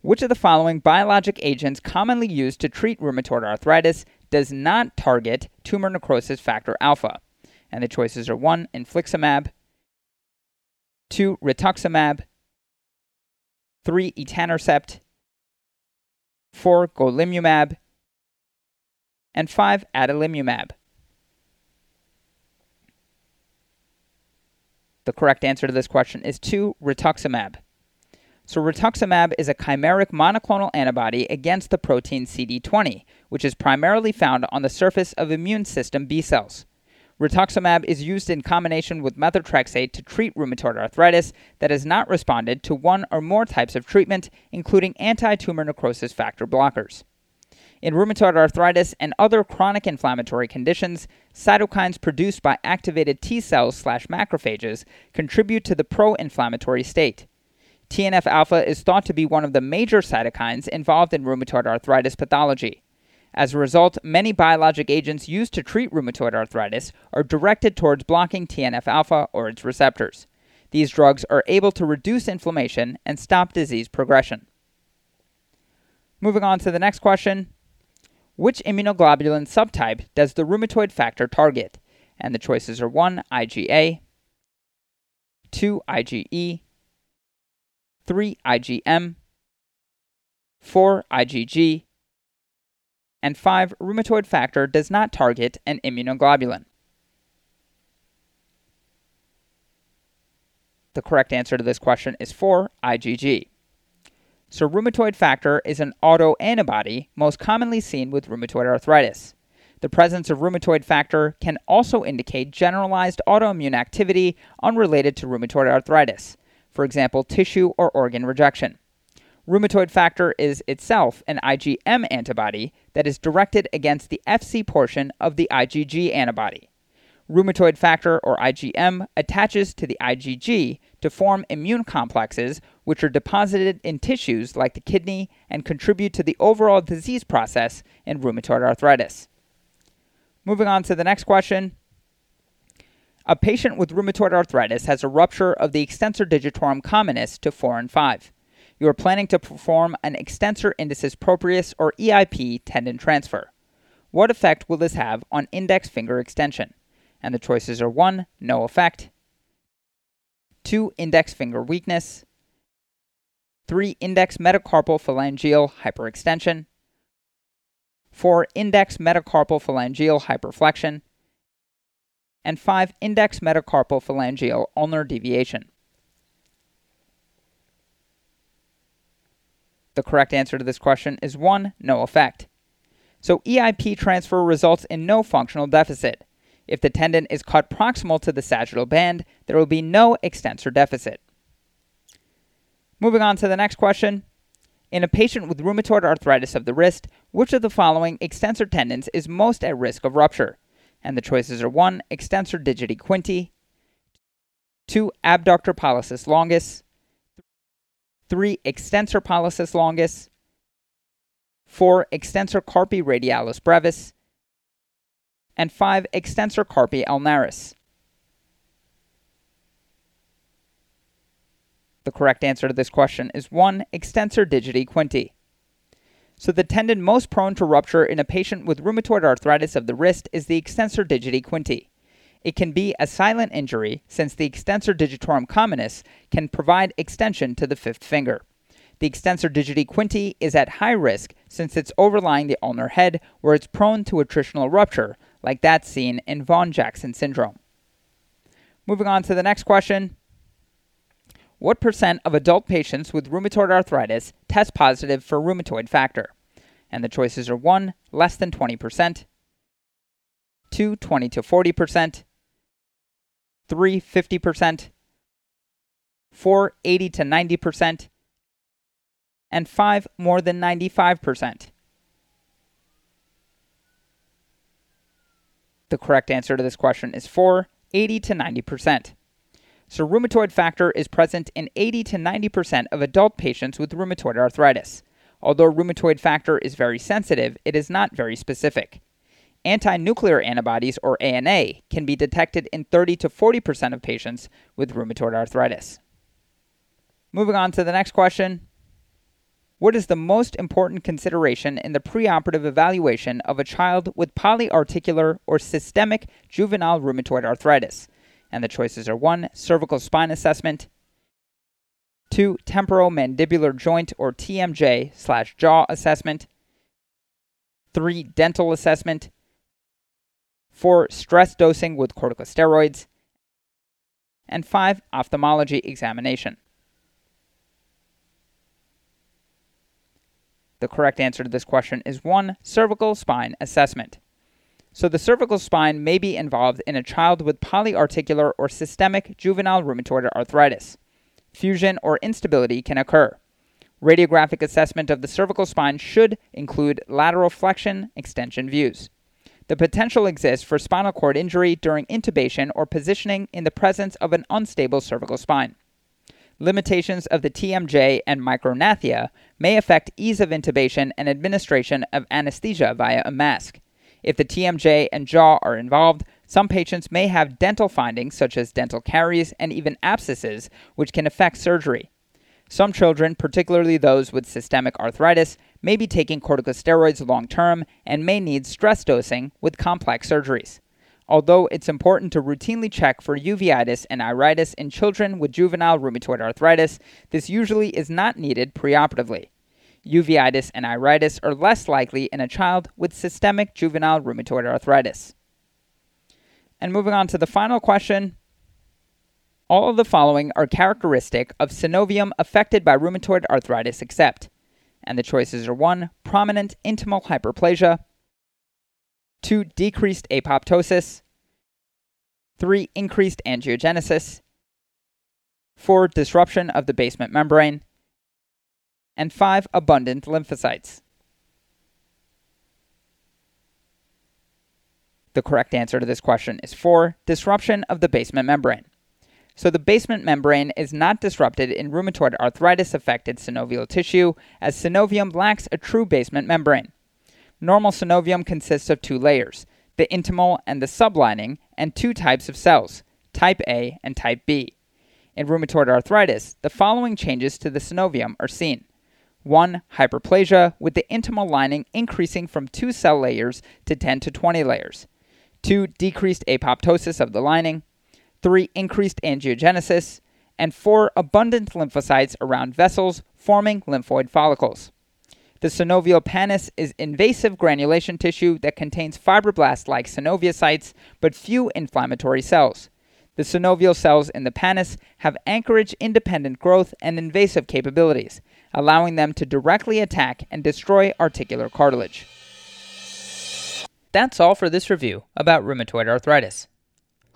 Which of the following biologic agents commonly used to treat rheumatoid arthritis does not target tumor necrosis factor alpha? And the choices are 1. Infliximab, 2. Rituximab, 3. Etanercept, 4. Golimumab, and 5. Adalimumab. The correct answer to this question is 2. Rituximab. So, rituximab is a chimeric monoclonal antibody against the protein CD20, which is primarily found on the surface of immune system B cells. Rituximab is used in combination with methotrexate to treat rheumatoid arthritis that has not responded to one or more types of treatment, including anti tumor necrosis factor blockers. In rheumatoid arthritis and other chronic inflammatory conditions, cytokines produced by activated T cells slash macrophages contribute to the pro inflammatory state. TNF alpha is thought to be one of the major cytokines involved in rheumatoid arthritis pathology. As a result, many biologic agents used to treat rheumatoid arthritis are directed towards blocking TNF alpha or its receptors. These drugs are able to reduce inflammation and stop disease progression. Moving on to the next question Which immunoglobulin subtype does the rheumatoid factor target? And the choices are 1. IgA, 2. IgE, 3 IgM, 4 IgG, and 5 rheumatoid factor does not target an immunoglobulin. The correct answer to this question is 4 IgG. So, rheumatoid factor is an autoantibody most commonly seen with rheumatoid arthritis. The presence of rheumatoid factor can also indicate generalized autoimmune activity unrelated to rheumatoid arthritis for example, tissue or organ rejection. Rheumatoid factor is itself an IgM antibody that is directed against the Fc portion of the IgG antibody. Rheumatoid factor or IgM attaches to the IgG to form immune complexes which are deposited in tissues like the kidney and contribute to the overall disease process in rheumatoid arthritis. Moving on to the next question a patient with rheumatoid arthritis has a rupture of the extensor digitorum communis to 4 and 5. You are planning to perform an extensor indicis proprius or EIP tendon transfer. What effect will this have on index finger extension? And the choices are 1. No effect. 2. Index finger weakness. 3. Index metacarpal phalangeal hyperextension. 4. Index metacarpal phalangeal hyperflexion and 5. Index metacarpal phalangeal ulnar deviation. The correct answer to this question is 1. No effect. So EIP transfer results in no functional deficit. If the tendon is cut proximal to the sagittal band, there will be no extensor deficit. Moving on to the next question. In a patient with rheumatoid arthritis of the wrist, which of the following extensor tendons is most at risk of rupture? And the choices are 1. Extensor digiti quinti, 2. Abductor pollicis longus, 3. Extensor pollicis longus, 4. Extensor carpi radialis brevis, and 5. Extensor carpi ulnaris. The correct answer to this question is 1. Extensor digiti quinti. So, the tendon most prone to rupture in a patient with rheumatoid arthritis of the wrist is the extensor digiti quinti. It can be a silent injury since the extensor digitorum communis can provide extension to the fifth finger. The extensor digiti quinti is at high risk since it's overlying the ulnar head where it's prone to attritional rupture, like that seen in Vaughan-Jackson syndrome. Moving on to the next question. What percent of adult patients with rheumatoid arthritis test positive for rheumatoid factor? And the choices are 1. Less than 20%, 2. 20 to 40%, 3. 50%, 4. 80 to 90%, and 5. More than 95%. The correct answer to this question is 4. 80 to 90%. So, rheumatoid factor is present in 80 to 90% of adult patients with rheumatoid arthritis. Although rheumatoid factor is very sensitive, it is not very specific. Anti nuclear antibodies, or ANA, can be detected in 30 to 40% of patients with rheumatoid arthritis. Moving on to the next question. What is the most important consideration in the preoperative evaluation of a child with polyarticular or systemic juvenile rheumatoid arthritis? And the choices are 1. Cervical spine assessment, 2. Temporomandibular joint or TMJ slash jaw assessment, 3. Dental assessment, 4. Stress dosing with corticosteroids, and 5. Ophthalmology examination. The correct answer to this question is 1. Cervical spine assessment. So, the cervical spine may be involved in a child with polyarticular or systemic juvenile rheumatoid arthritis. Fusion or instability can occur. Radiographic assessment of the cervical spine should include lateral flexion extension views. The potential exists for spinal cord injury during intubation or positioning in the presence of an unstable cervical spine. Limitations of the TMJ and micrognathia may affect ease of intubation and administration of anesthesia via a mask. If the TMJ and jaw are involved, some patients may have dental findings such as dental caries and even abscesses, which can affect surgery. Some children, particularly those with systemic arthritis, may be taking corticosteroids long term and may need stress dosing with complex surgeries. Although it's important to routinely check for uveitis and iritis in children with juvenile rheumatoid arthritis, this usually is not needed preoperatively uveitis, and iritis are less likely in a child with systemic juvenile rheumatoid arthritis. And moving on to the final question. All of the following are characteristic of synovium affected by rheumatoid arthritis except, and the choices are 1. Prominent intimal hyperplasia, 2. Decreased apoptosis, 3. Increased angiogenesis, 4. Disruption of the basement membrane, and 5 abundant lymphocytes. The correct answer to this question is 4 disruption of the basement membrane. So, the basement membrane is not disrupted in rheumatoid arthritis affected synovial tissue, as synovium lacks a true basement membrane. Normal synovium consists of two layers, the intimal and the sublining, and two types of cells, type A and type B. In rheumatoid arthritis, the following changes to the synovium are seen. 1. Hyperplasia, with the intimal lining increasing from 2 cell layers to 10 to 20 layers. 2. Decreased apoptosis of the lining. 3. Increased angiogenesis. And 4. Abundant lymphocytes around vessels, forming lymphoid follicles. The synovial pannus is invasive granulation tissue that contains fibroblast like synoviocytes but few inflammatory cells. The synovial cells in the pannus have anchorage independent growth and invasive capabilities, allowing them to directly attack and destroy articular cartilage. That's all for this review about rheumatoid arthritis.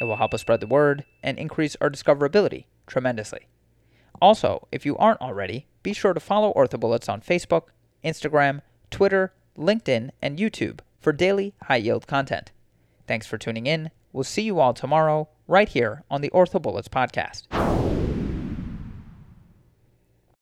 It will help us spread the word and increase our discoverability tremendously. Also, if you aren't already, be sure to follow OrthoBullets on Facebook, Instagram, Twitter, LinkedIn, and YouTube for daily high yield content. Thanks for tuning in. We'll see you all tomorrow, right here on the OrthoBullets podcast.